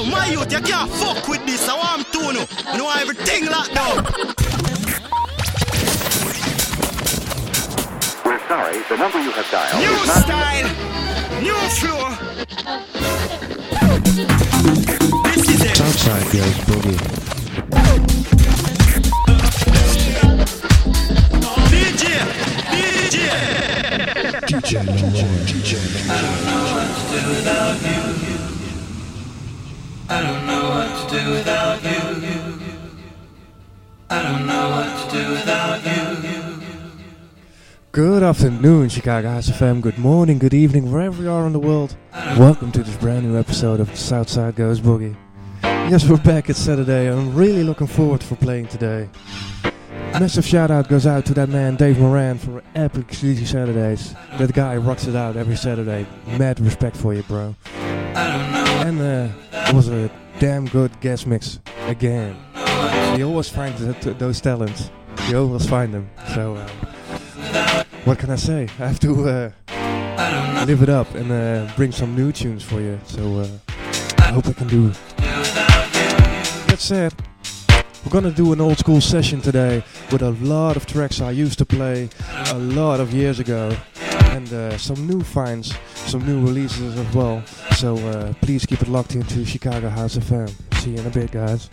Oh, my youth, you can't fuck with this. I want to know. I know everything locked down. We're sorry, the number you have dialed New is not... style, new flow. This is it. Southside goes boogie. DJ, DJ. DJ Lamore. DJ I don't know what to do without you. I don't know what to do without you. Good afternoon, Chicago House FM. Good morning, good evening, wherever you are in the world. Welcome to this brand new episode of Southside Goes Boogie. Yes, we're back. It's Saturday. I'm really looking forward for playing today. Massive shout out goes out to that man Dave Moran for epic Sleazy Saturdays. That guy rocks it out every Saturday. Mad respect for you, bro. And uh, it was a damn good guest mix again. You always find th- those talents. You always find them. So. Uh, what can I say? I have to uh, live it up and uh, bring some new tunes for you. So uh, I hope I can do. That said, we're gonna do an old school session today with a lot of tracks I used to play a lot of years ago, and uh, some new finds, some new releases as well. So uh, please keep it locked into Chicago House FM. See you in a bit, guys.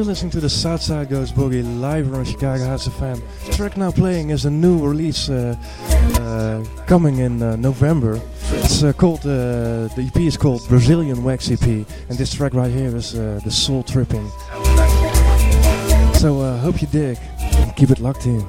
still listening to the Southside Goes Boogie live on Chicago House FM. Track now playing is a new release uh, uh, coming in uh, November. It's uh, called uh, the EP is called Brazilian Wax EP, and this track right here is uh, the Soul Tripping. So hope you dig. Keep it locked in.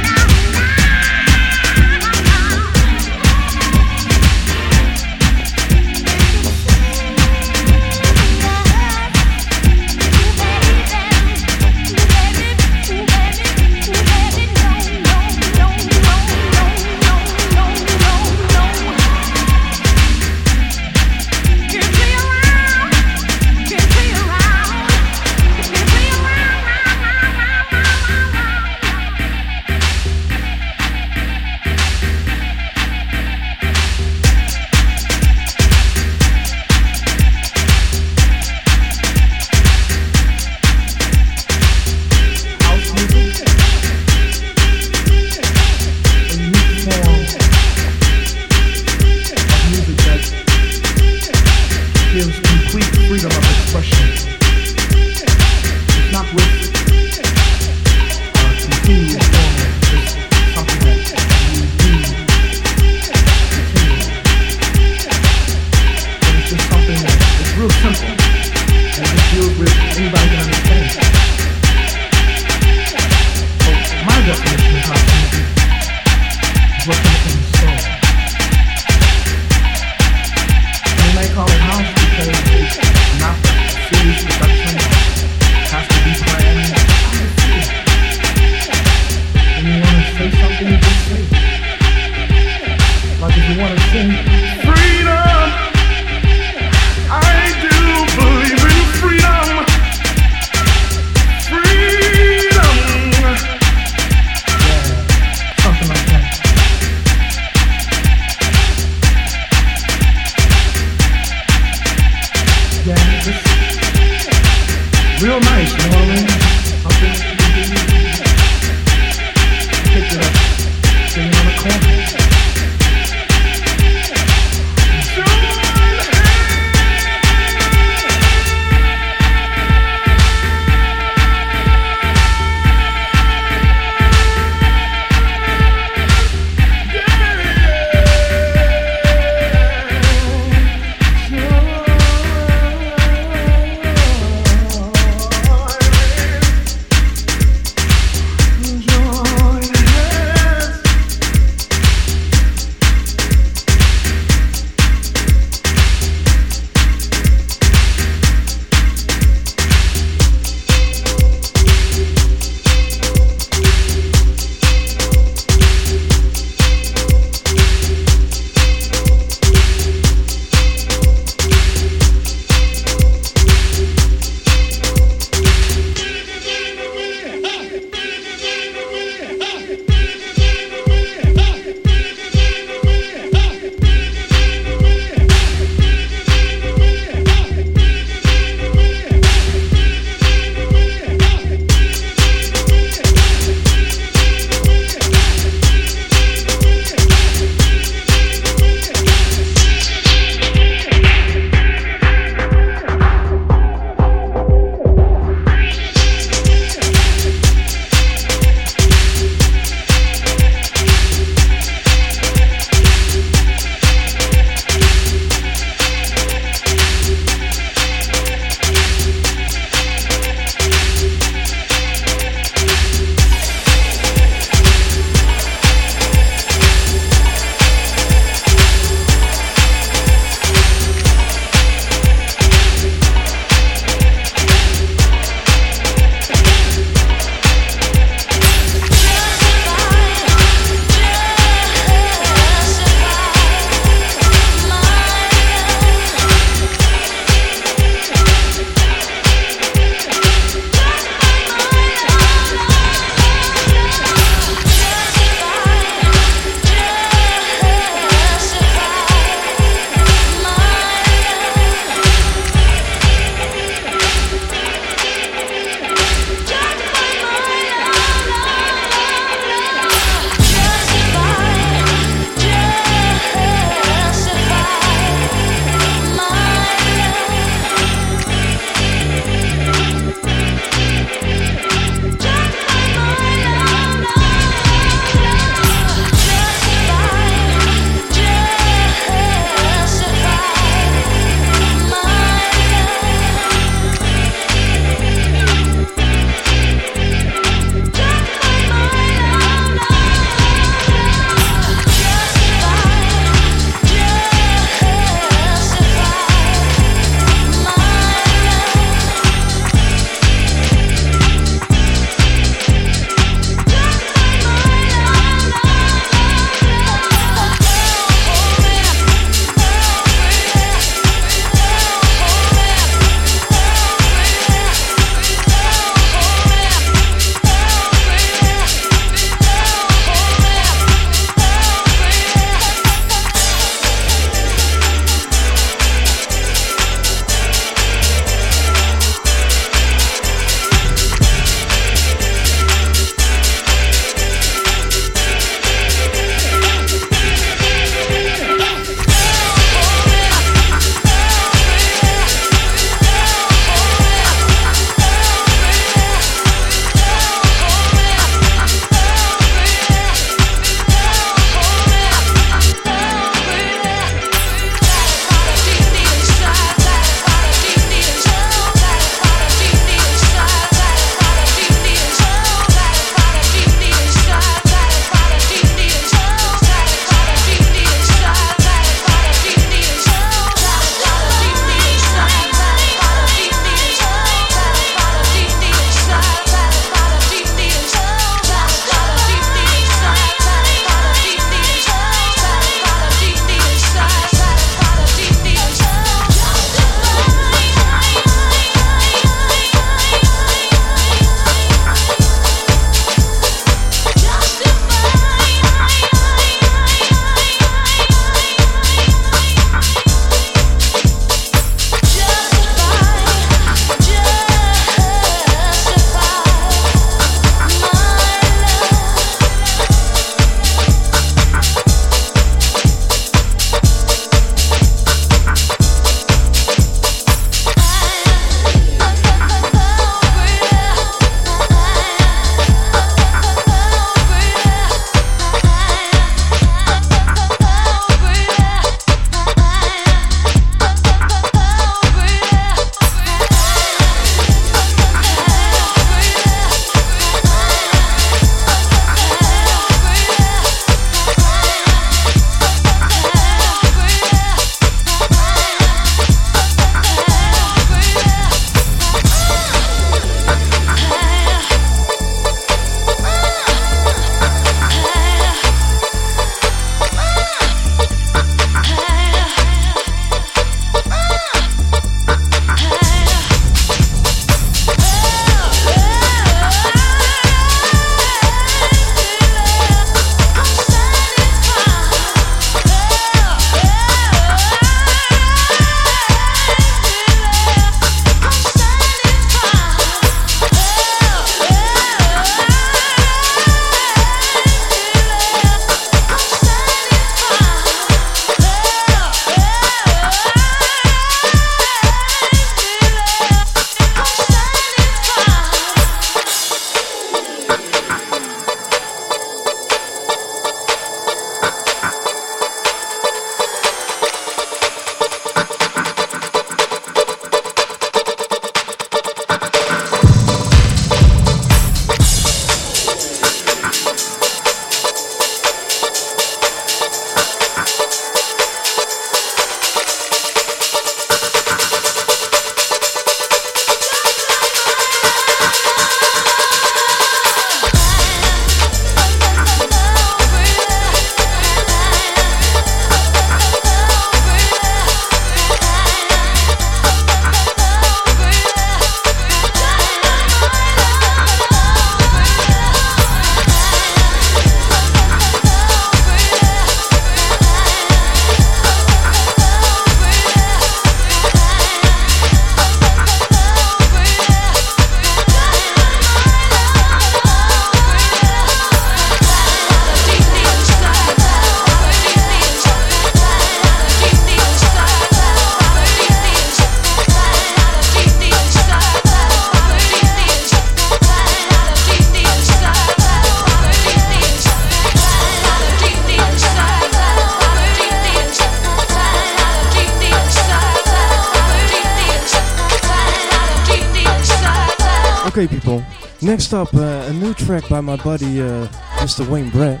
Okay, people. Next up, uh, a new track by my buddy uh, Mr. Wayne Brett.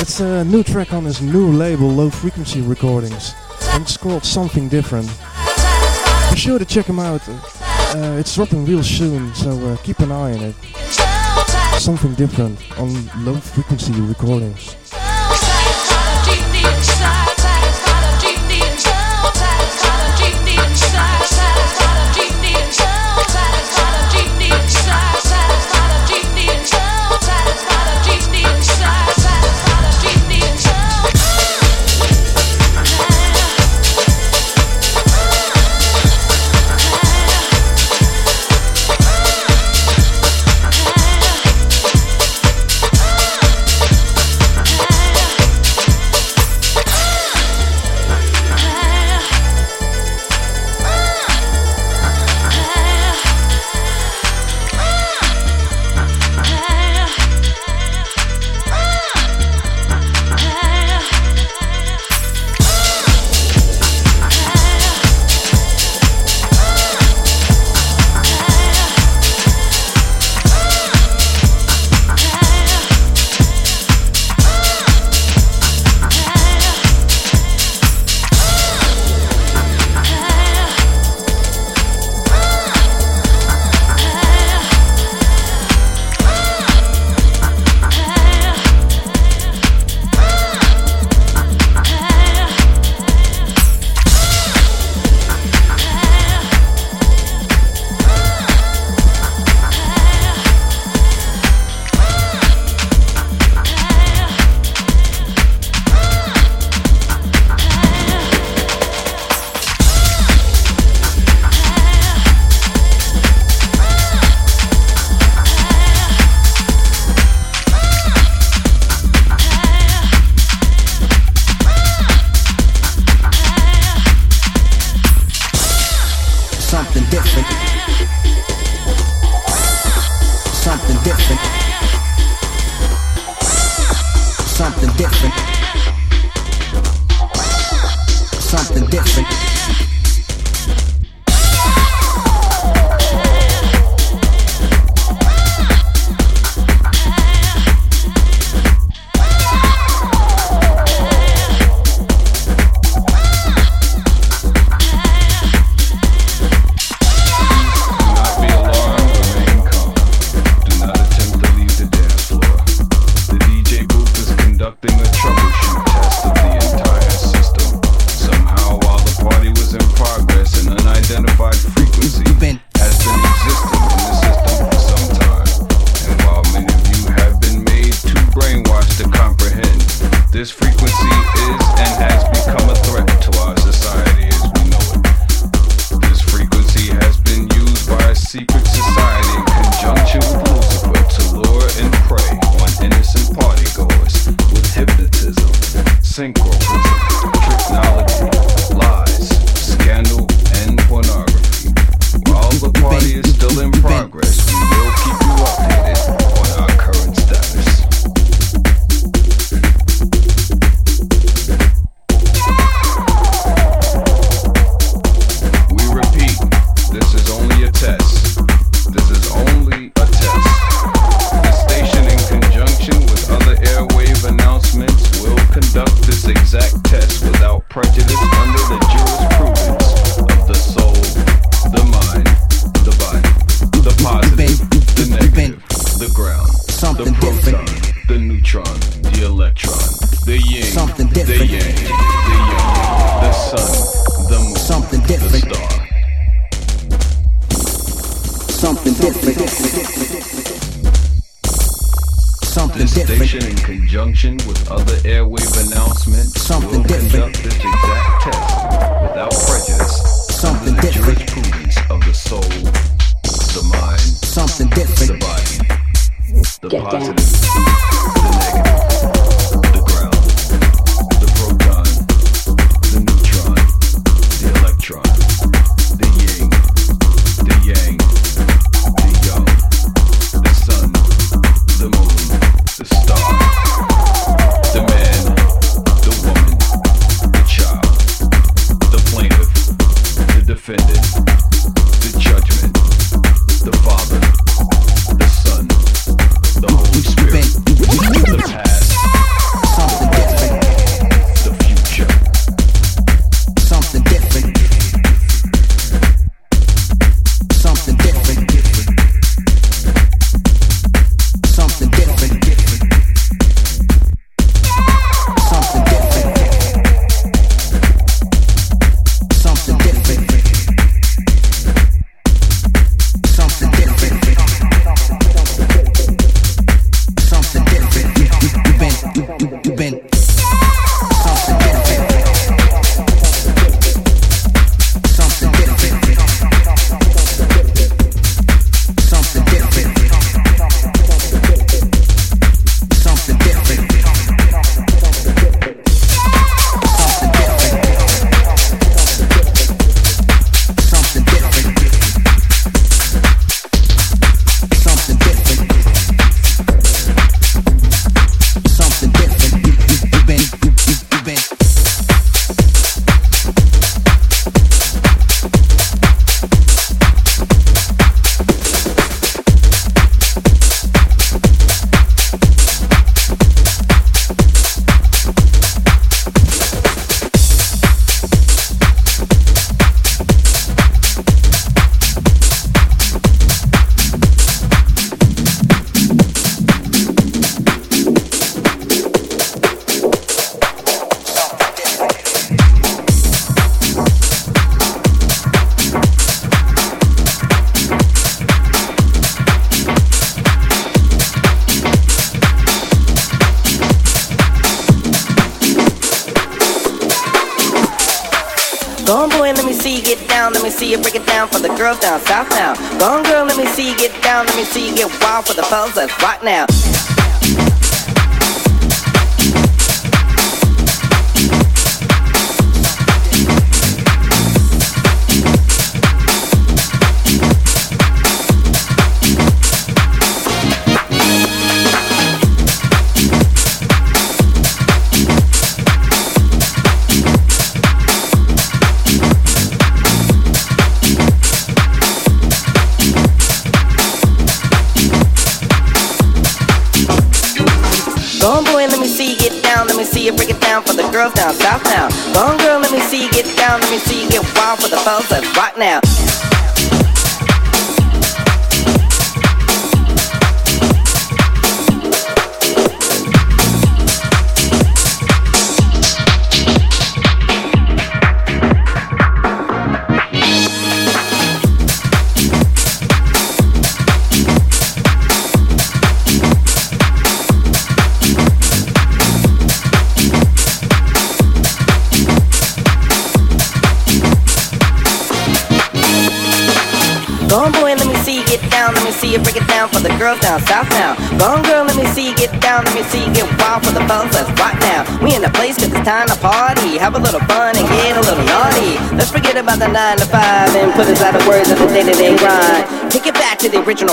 It's a new track on his new label, Low Frequency Recordings, and it's called Something Different. Be sure to check him out. Uh, it's dropping real soon, so uh, keep an eye on it. Something Different on Low Frequency Recordings.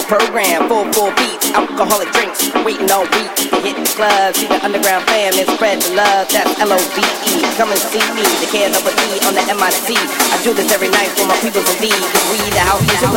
program, full full beats, alcoholic drinks, waiting all week They hit the club, see the underground fam and spread the love. That's L O V E. Come and see me, the can over E on the M I C. I do this every night for my peoples indeed. We the house is your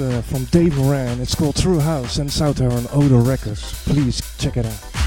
uh, from Dave Moran. It's called True House and it's out there on Odor Records. Please check it out.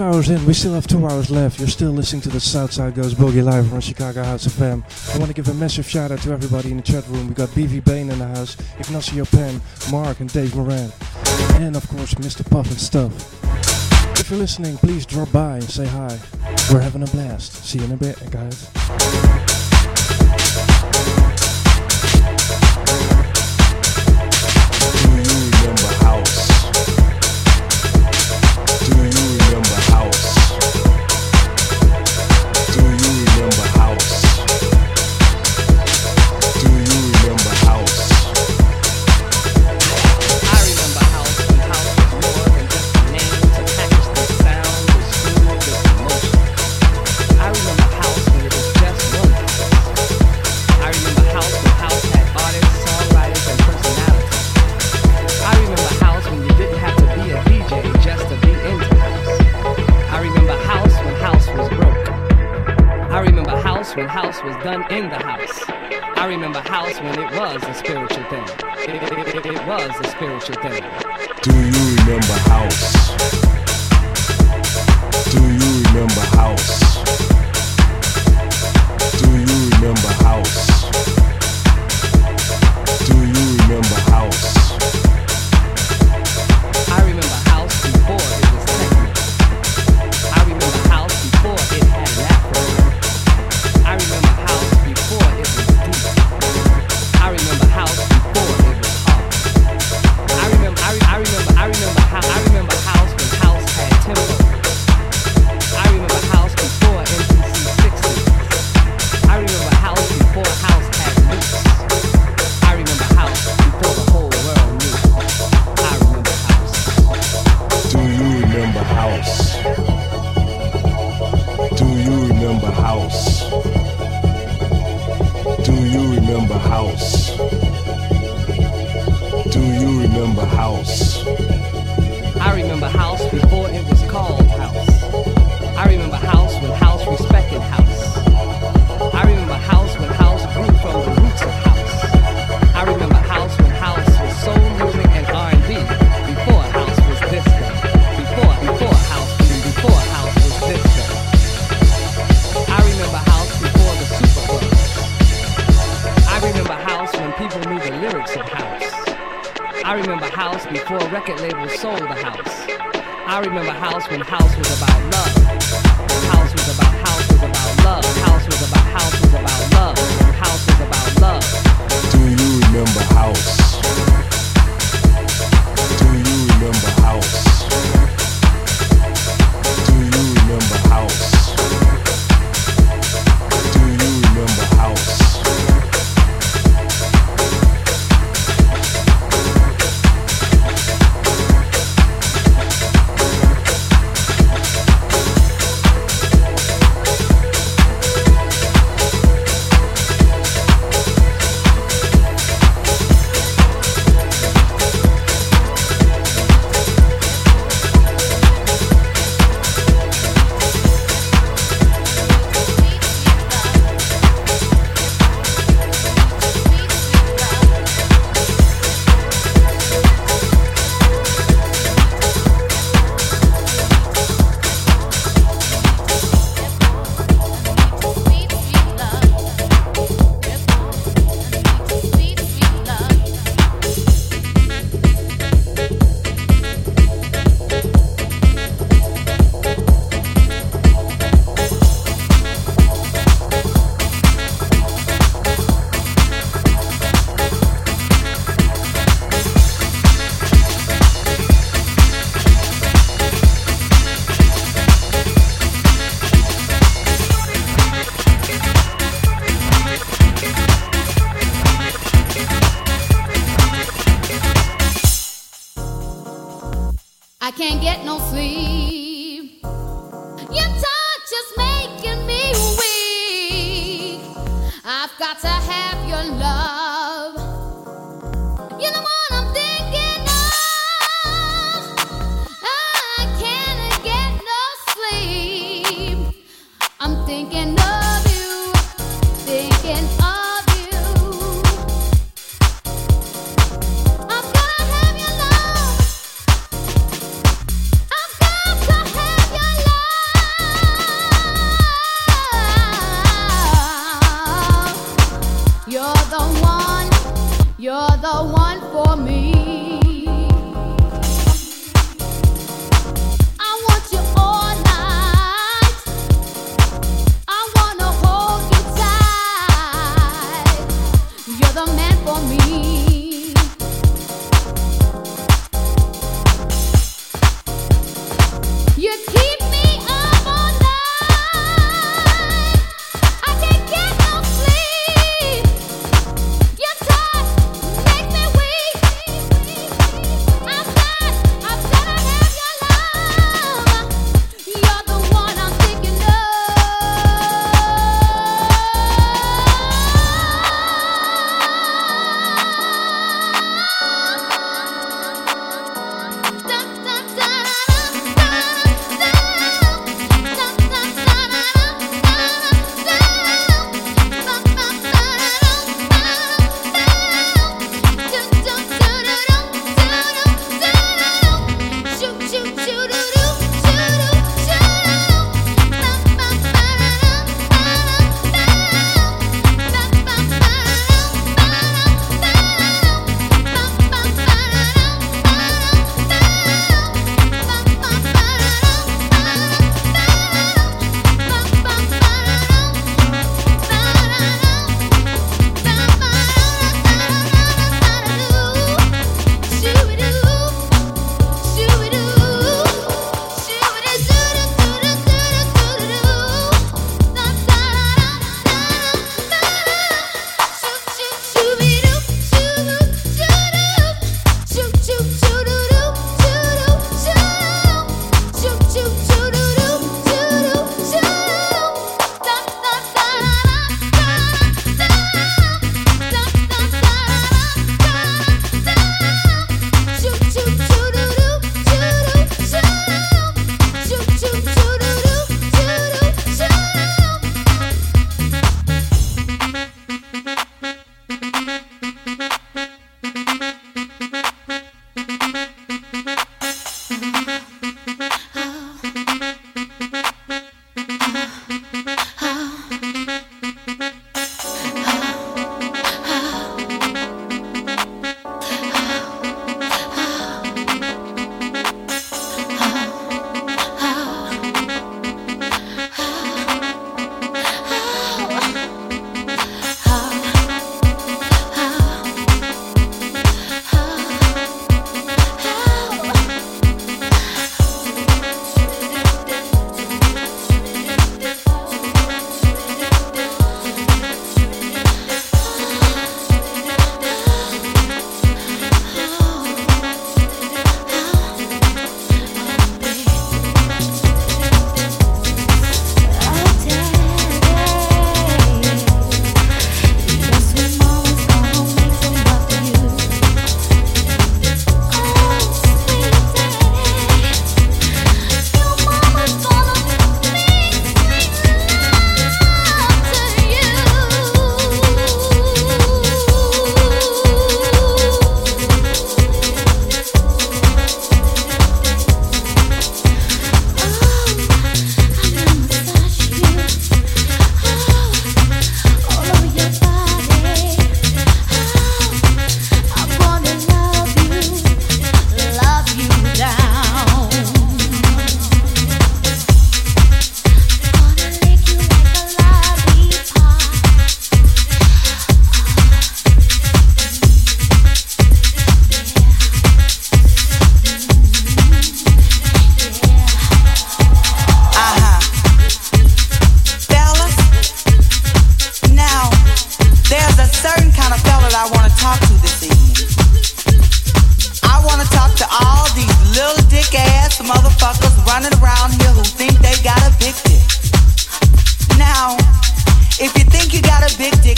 hours in. We still have two hours left. You're still listening to the Southside Goes Boogie live from Chicago House FM. I want to give a massive shout out to everybody in the chat room. We got BV Bain in the house, Ignacio Penn, Mark, and Dave Moran, and of course Mr. Puff and Stuff. If you're listening, please drop by and say hi. We're having a blast. See you in a bit, guys. was a spiritual thing. It, it, it, it was a spiritual thing. Do you remember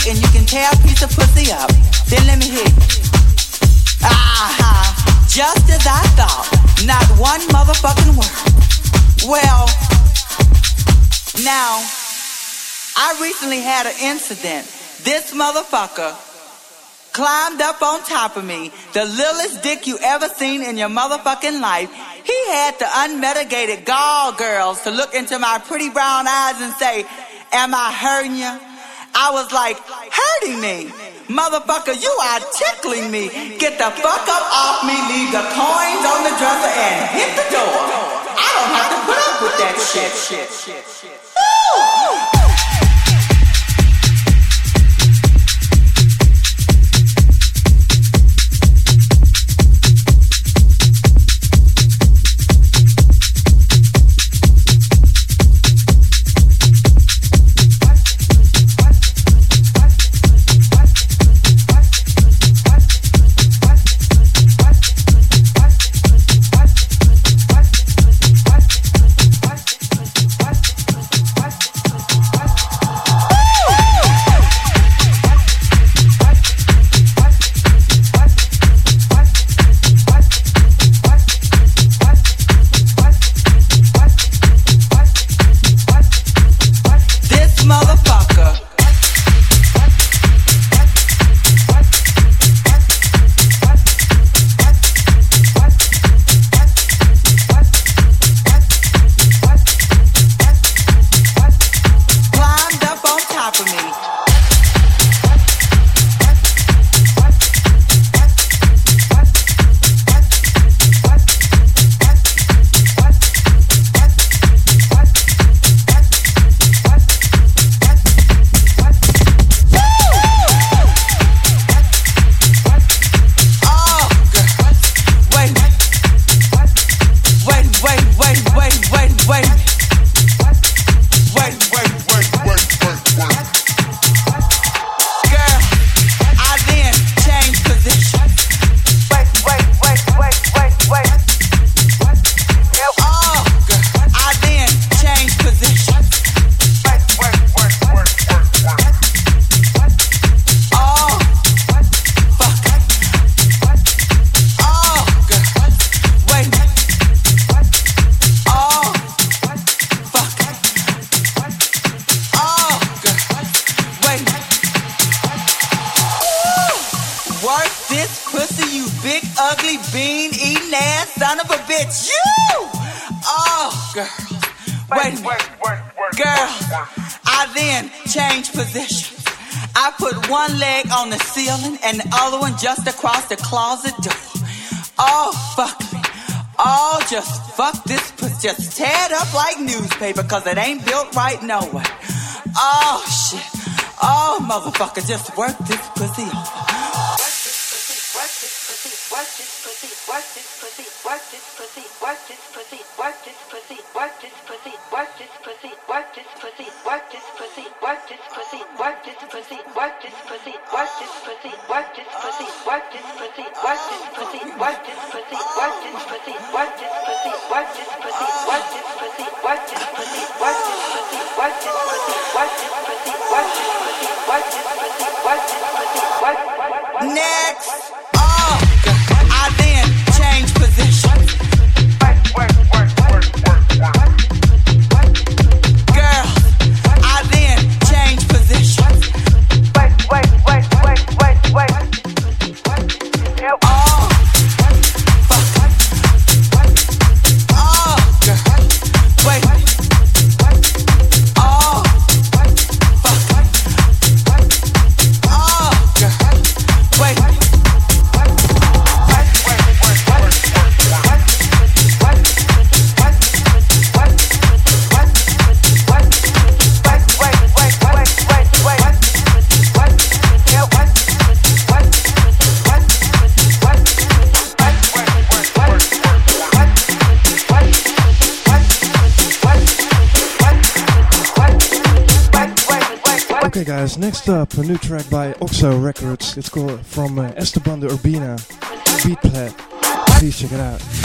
and you can tear a piece of pussy up, then let me you. Ah, just as I thought, not one motherfucking word. Well, now, I recently had an incident. This motherfucker climbed up on top of me, the littlest dick you ever seen in your motherfucking life. He had the unmitigated gall girls to look into my pretty brown eyes and say, Am I hurting you? I was like, Hurting me? Motherfucker, you are tickling me. Get the fuck up off me, leave the coins on the dresser and hit the door. I don't have to put up with that shit. Ooh. Newspaper because it ain't built right nowhere. Oh, shit. Oh, motherfucker, just work a new track by Oxo Records. It's called from uh, Esteban de Urbina, Beat Plet. Please check it out.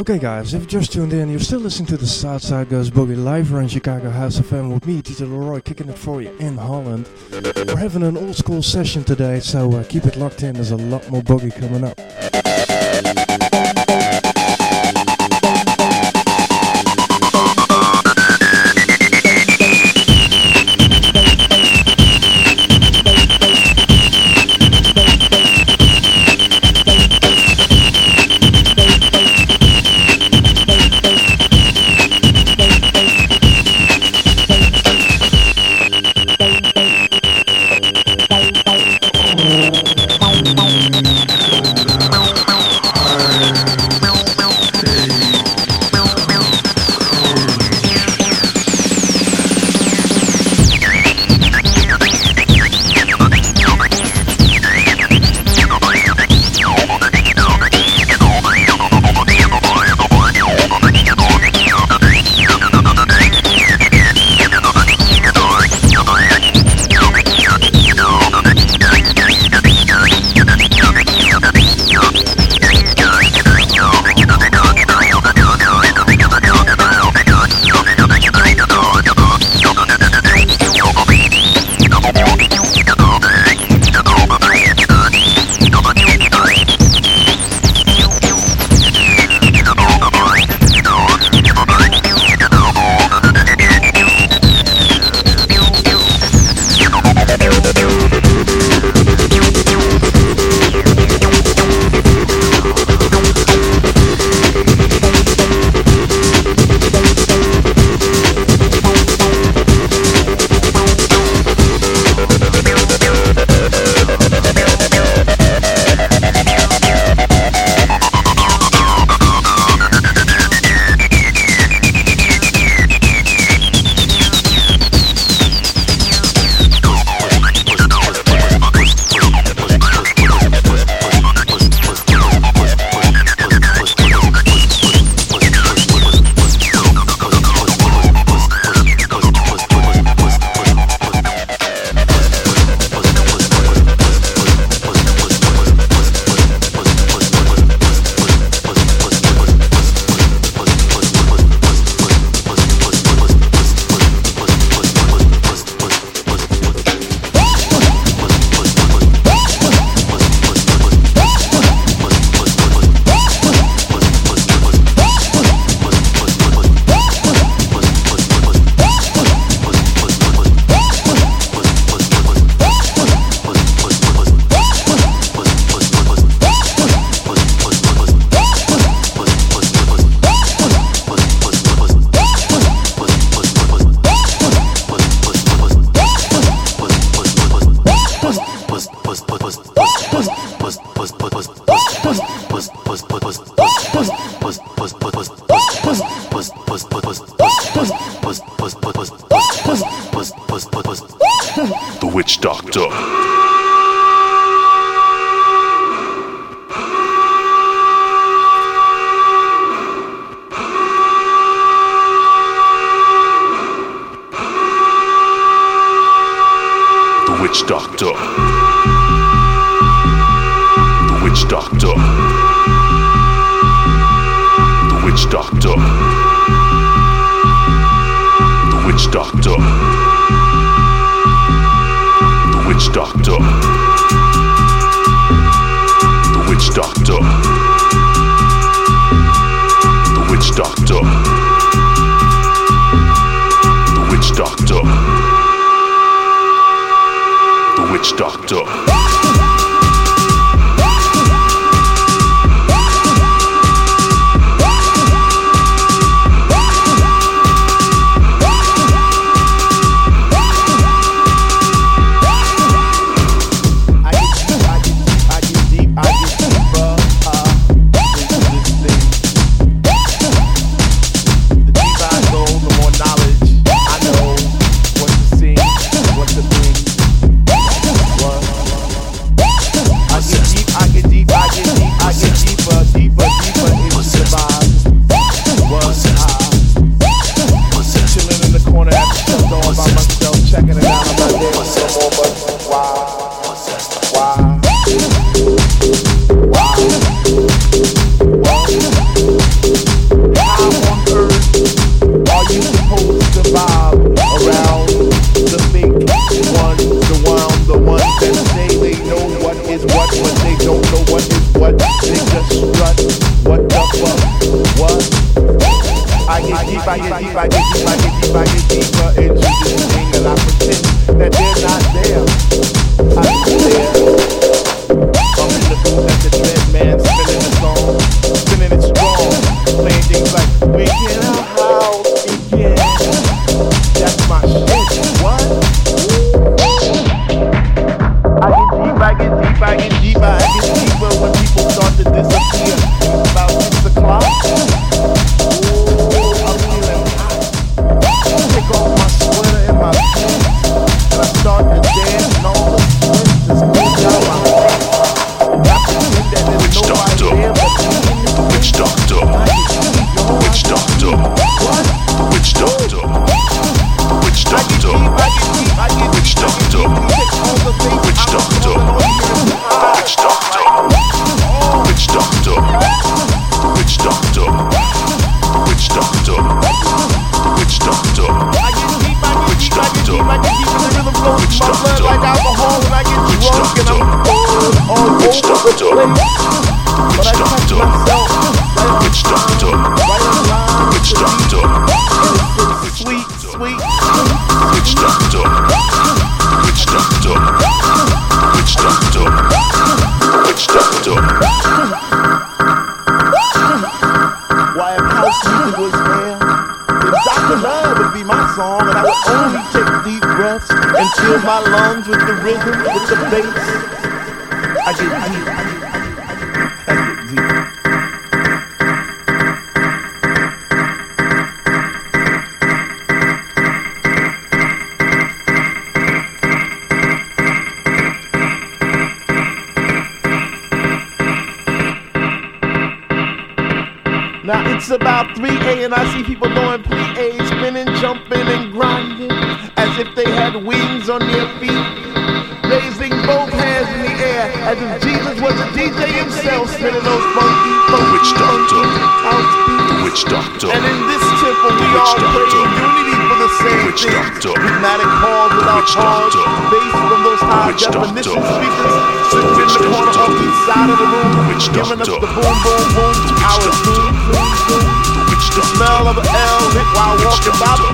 Okay, guys, if you just tuned in, you're still listening to the Southside Goes Boogie live in Chicago House of FM with me, Tito Leroy, kicking it for you in Holland. We're having an old school session today, so uh, keep it locked in. There's a lot more boogie coming up. Thanks. the boom boom boom, power boom. The smell of an L hit while walking by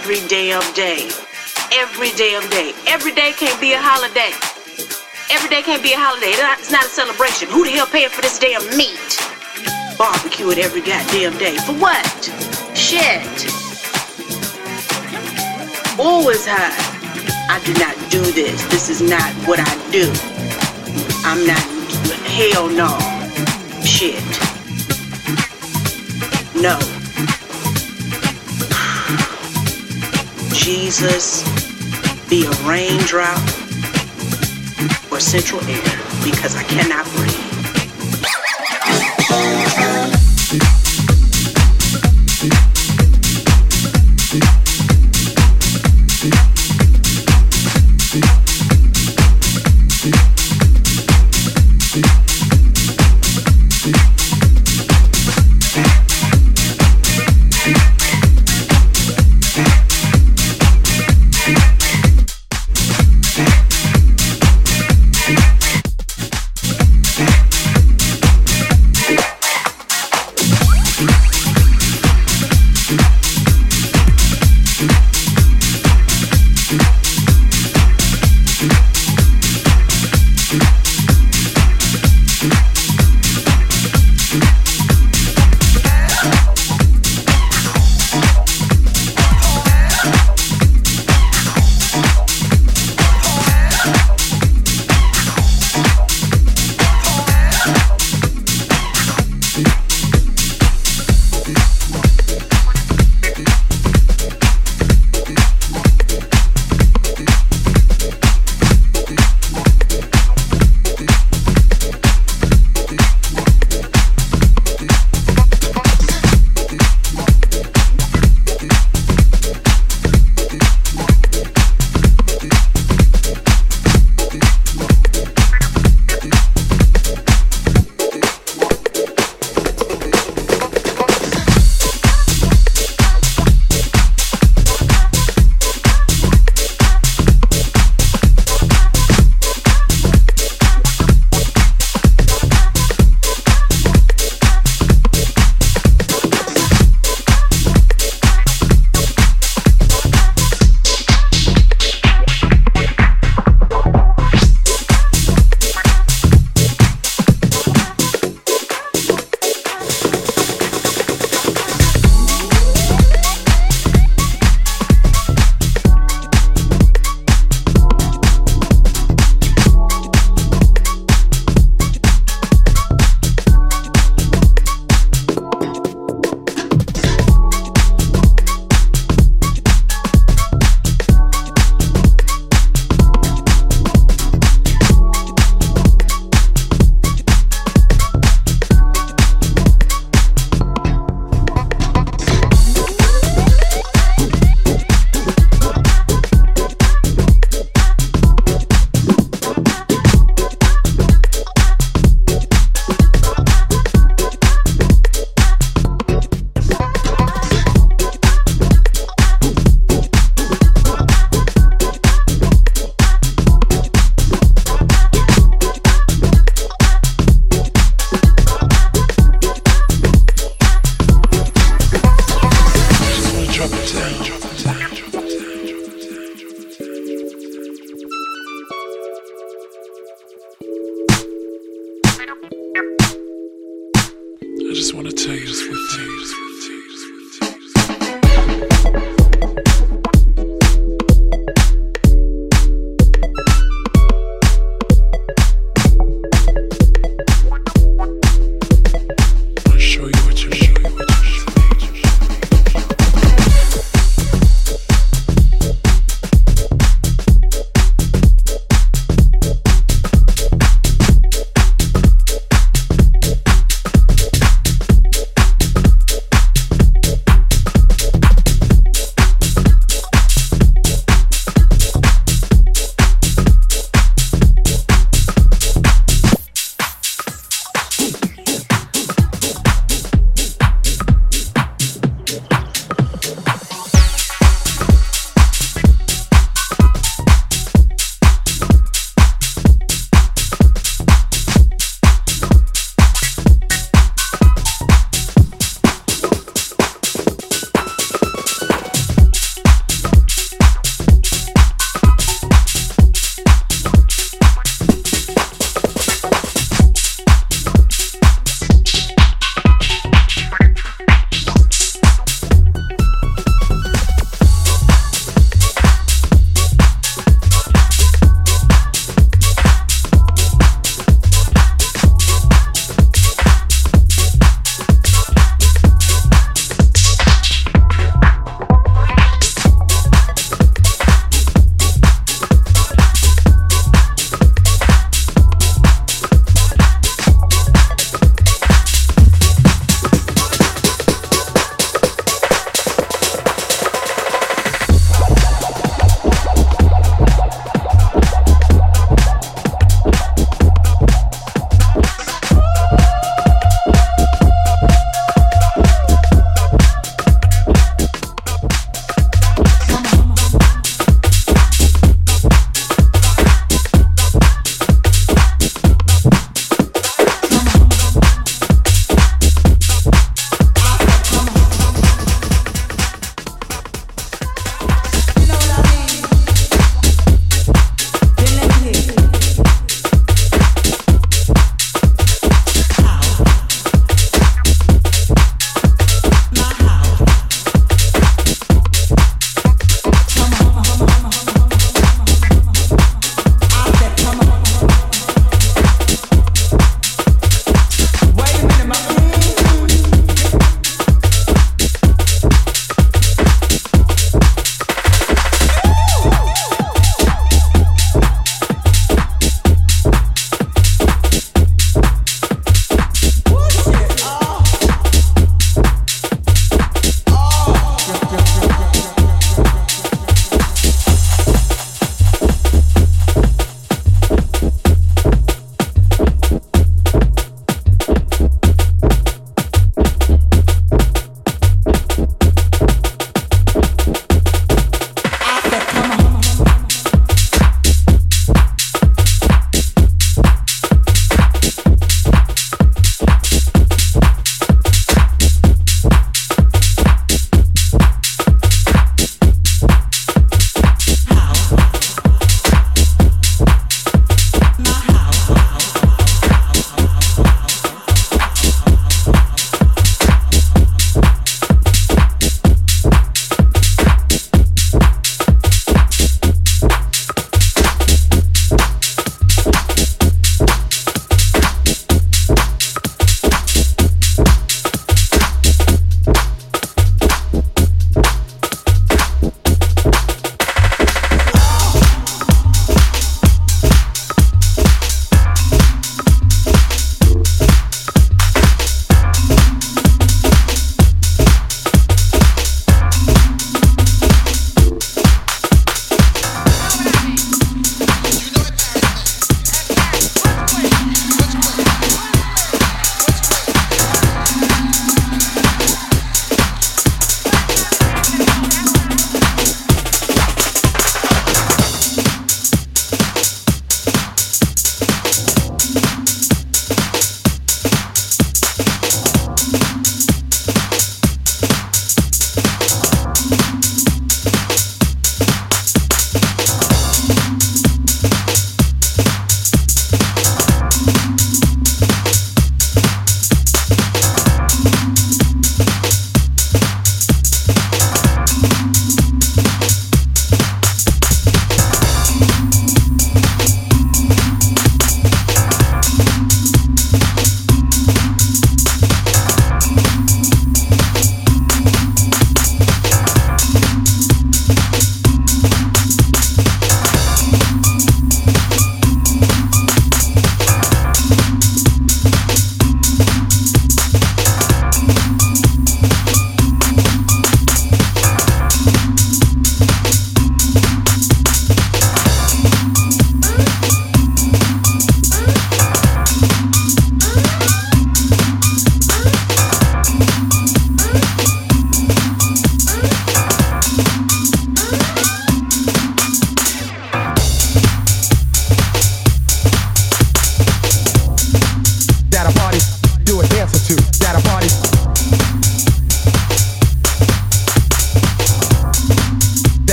every damn day. Every damn day. Every day can't be a holiday. Every day can't be a holiday. It's not a celebration. Who the hell paying for this damn meat? Barbecue it every goddamn day. For what? Shit. Always high. I do not do this. This is not what I do. I'm not. Hell no. Jesus, be a raindrop, or central air, because I cannot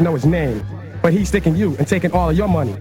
know his name. But he's sticking you and taking all of your money.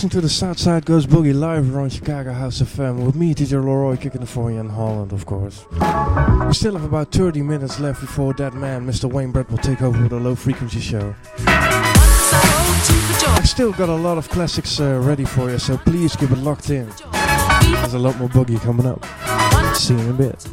Listening to the Southside Goes Boogie live on Chicago House of FM with me, DJ Le-Roy, kicking it for you in Holland, of course. We still have about 30 minutes left before that man, Mr. Wayne Brett, will take over with a low frequency show. I still got a lot of classics uh, ready for you, so please keep it locked in. There's a lot more boogie coming up. See you in a bit.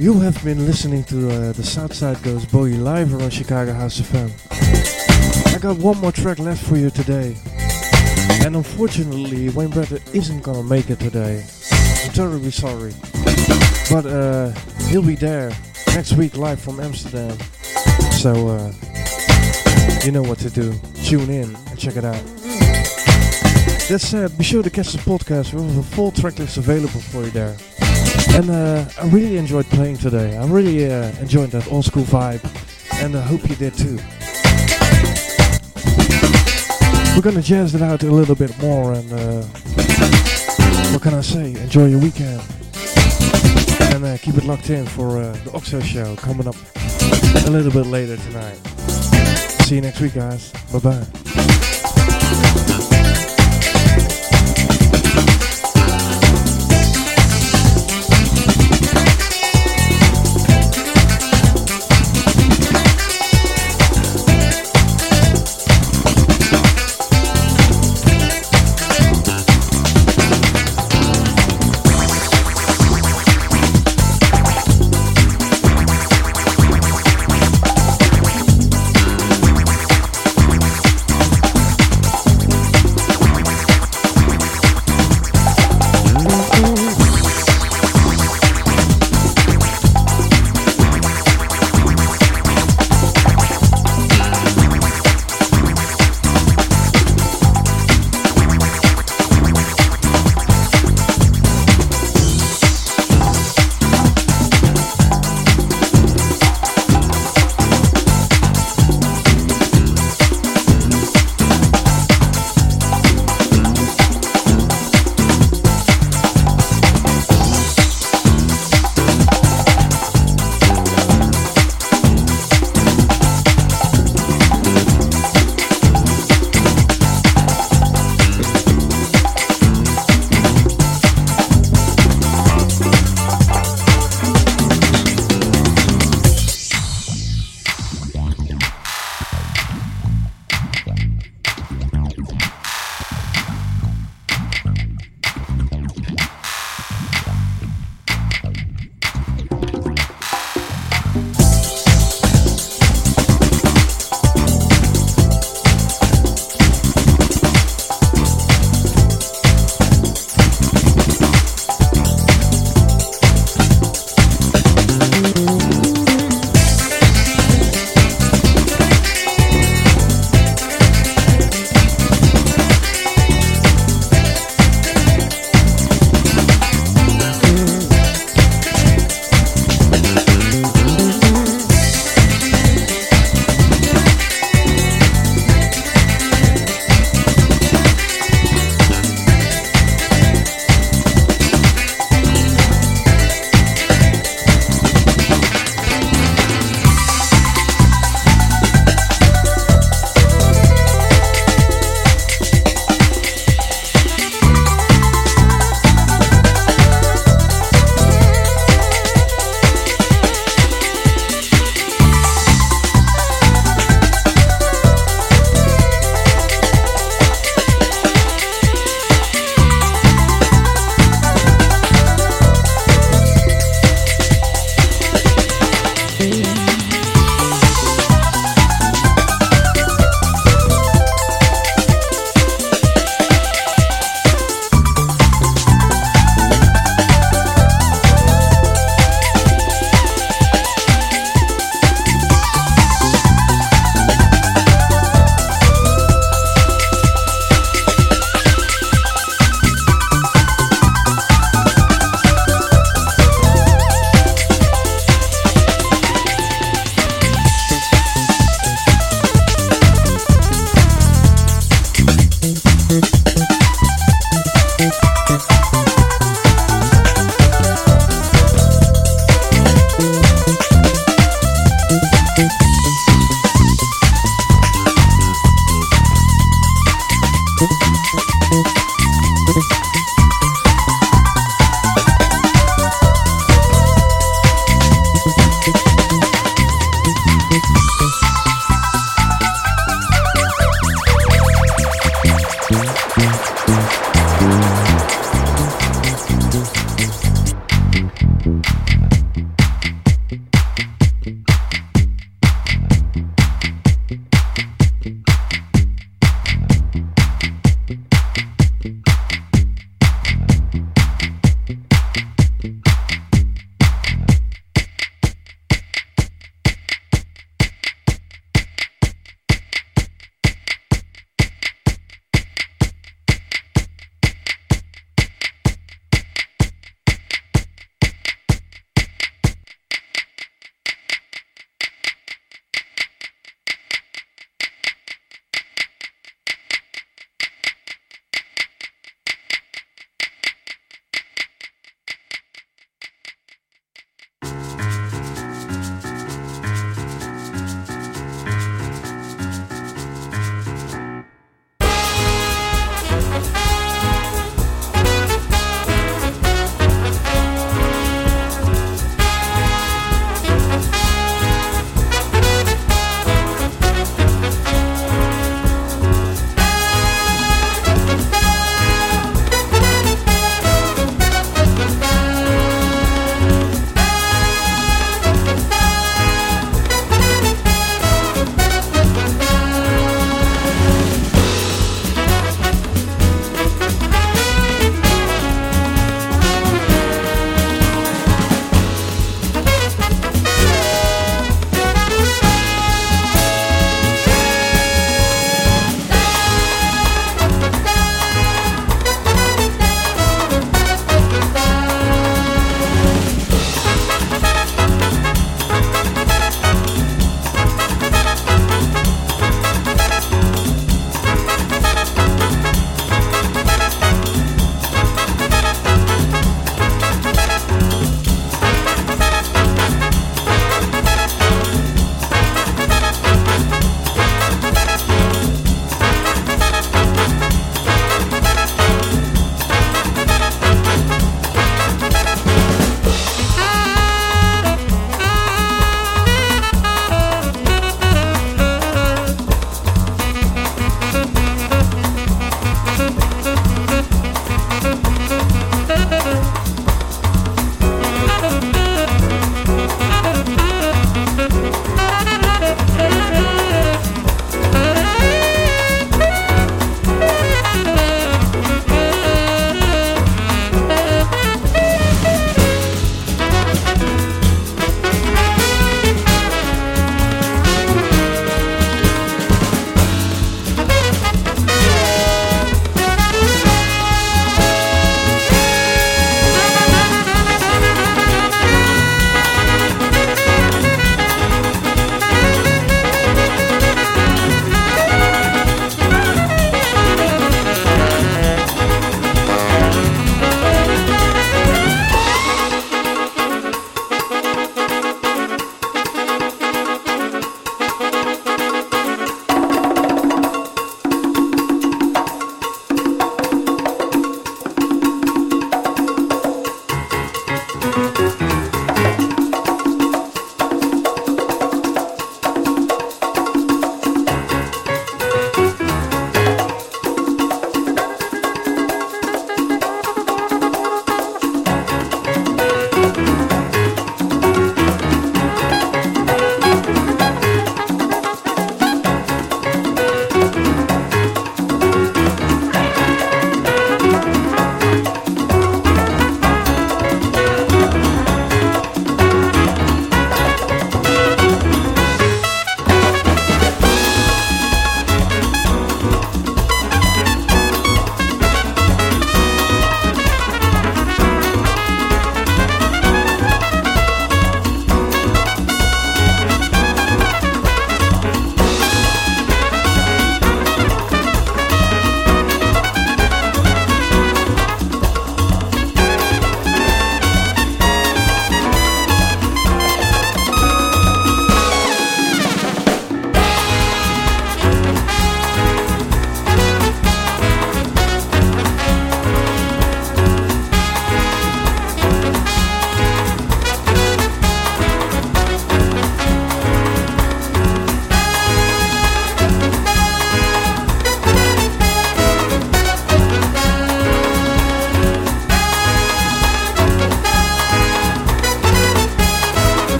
You have been listening to uh, the Southside Goes Boogie live on Chicago House of FM. I got one more track left for you today. And unfortunately, Wayne Bradley isn't gonna make it today. I'm terribly sorry. But uh, he'll be there next week live from Amsterdam. So, uh, you know what to do. Tune in and check it out. That said, be sure to catch the podcast. We have a full track list available for you there. And uh, I really enjoyed playing today. I really uh, enjoyed that old school vibe. And I hope you did too. We're gonna jazz it out a little bit more and uh, what can I say? Enjoy your weekend. And uh, keep it locked in for uh, the Oxo show coming up a little bit later tonight. See you next week guys. Bye bye.